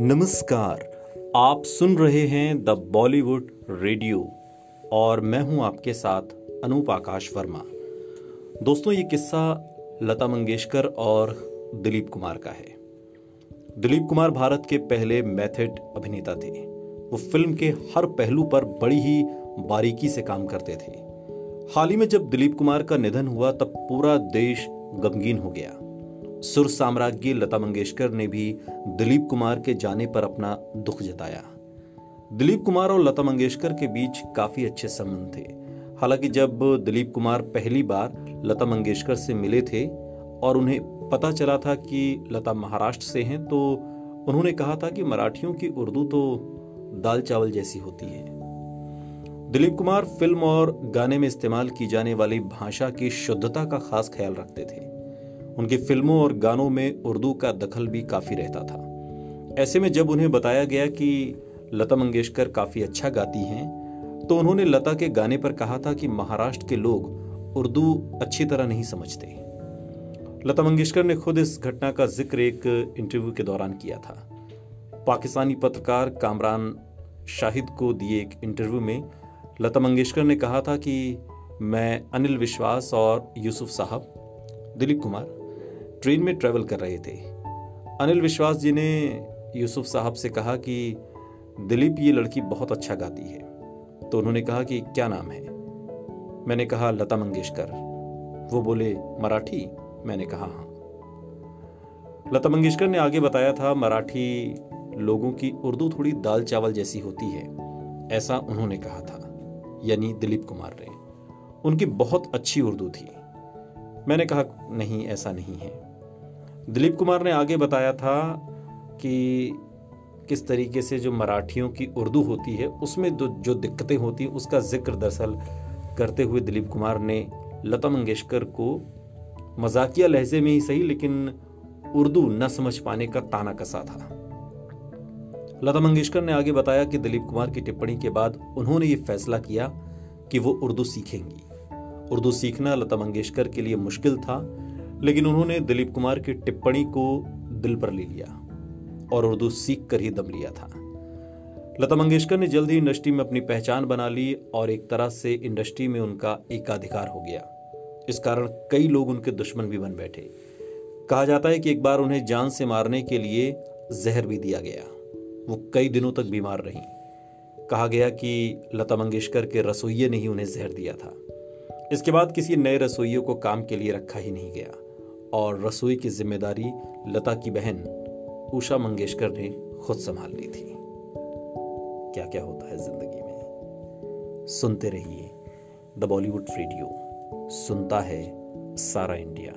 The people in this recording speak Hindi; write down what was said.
नमस्कार, आप सुन रहे हैं द बॉलीवुड रेडियो और मैं हूँ आपके साथ अनूप आकाश वर्मा। दोस्तों, ये किस्सा लता मंगेशकर और दिलीप कुमार का है। दिलीप कुमार भारत के पहले मैथड अभिनेता थे। वो फ़िल्म के हर पहलू पर बड़ी ही बारीकी से काम करते थे। हाल ही में जब दिलीप कुमार का निधन हुआ, तब पूरा देश गमगीन हो गया। सुर साम्राज्ञी लता मंगेशकर ने भी दिलीप कुमार के जाने पर अपना दुख जताया। दिलीप कुमार और लता मंगेशकर के बीच काफ़ी अच्छे संबंध थे। हालाँकि जब दिलीप कुमार पहली बार लता मंगेशकर से मिले थे और उन्हें पता चला था कि लता महाराष्ट्र से हैं तो उन्होंने कहा था कि मराठियों की उर्दू तो दाल चावल जैसी होती है। दिलीप कुमार फ़िल्म और गाने में इस्तेमाल की जाने वाली भाषा की शुद्धता का खास ख्याल रखते थे। उनकी फ़िल्मों और गानों में उर्दू का दखल भी काफ़ी रहता था। ऐसे में जब उन्हें बताया गया कि लता मंगेशकर काफ़ी अच्छा गाती हैं तो उन्होंने लता के गाने पर कहा था कि महाराष्ट्र के लोग उर्दू अच्छी तरह नहीं समझते। लता मंगेशकर ने खुद इस घटना का ज़िक्र एक इंटरव्यू के दौरान किया था। पाकिस्तानी पत्रकार कामरान शाहिद को दिए एक इंटरव्यू में लता मंगेशकर ने कहा था कि मैं अनिल विश्वास और यूसुफ साहब, दिलीप कुमार ट्रेन में ट्रेवल कर रहे थे। अनिल विश्वास जी ने यूसुफ साहब से कहा कि दिलीप ये लड़की बहुत अच्छा गाती है। तो उन्होंने कहा कि क्या नाम है? मैंने कहा, लता मंगेशकर। वो बोले, मराठी? मैंने कहा हाँ। लता मंगेशकर ने आगे बताया था, मराठी लोगों की उर्दू थोड़ी दाल चावल जैसी होती है, ऐसा उन्होंने कहा था, यानी दिलीप कुमार ने। उनकी बहुत अच्छी उर्दू थी। मैंने कहा, नहीं, ऐसा नहीं है। दिलीप कुमार ने आगे बताया था कि किस तरीके से जो मराठियों की उर्दू होती है, उसमें जो जो दिक्कतें होती हैं, उसका ज़िक्र दरअसल करते हुए दिलीप कुमार ने लता मंगेशकर को मजाकिया लहजे में ही सही, लेकिन उर्दू न समझ पाने का ताना कसा था। लता मंगेशकर ने आगे बताया कि दिलीप कुमार की टिप्पणी के बाद उन्होंने ये फैसला किया कि वो उर्दू सीखेंगी। उर्दू सीखना लता मंगेशकर के लिए मुश्किल था लेकिन उन्होंने दिलीप कुमार की टिप्पणी को दिल पर ले लिया और उर्दू सीख कर ही दम लिया था। लता मंगेशकर ने जल्द ही इंडस्ट्री में अपनी पहचान बना ली और एक तरह से इंडस्ट्री में उनका एकाधिकार हो गया। इस कारण कई लोग उनके दुश्मन भी बन बैठे। कहा जाता है कि एक बार उन्हें जान से मारने के लिए जहर भी दिया गया। वो कई दिनों तक बीमार रही। कहा गया कि लता मंगेशकर के रसोइये ने ही उन्हें जहर दिया था। इसके बाद किसी नए रसोइये को काम के लिए रखा ही नहीं गया। और रसोई की ज़िम्मेदारी लता की बहन उषा मंगेशकर ने खुद संभाल ली थी। क्या क्या होता है ज़िंदगी में? सुनते रहिए द बॉलीवुड रेडियो। सुनता है सारा इंडिया।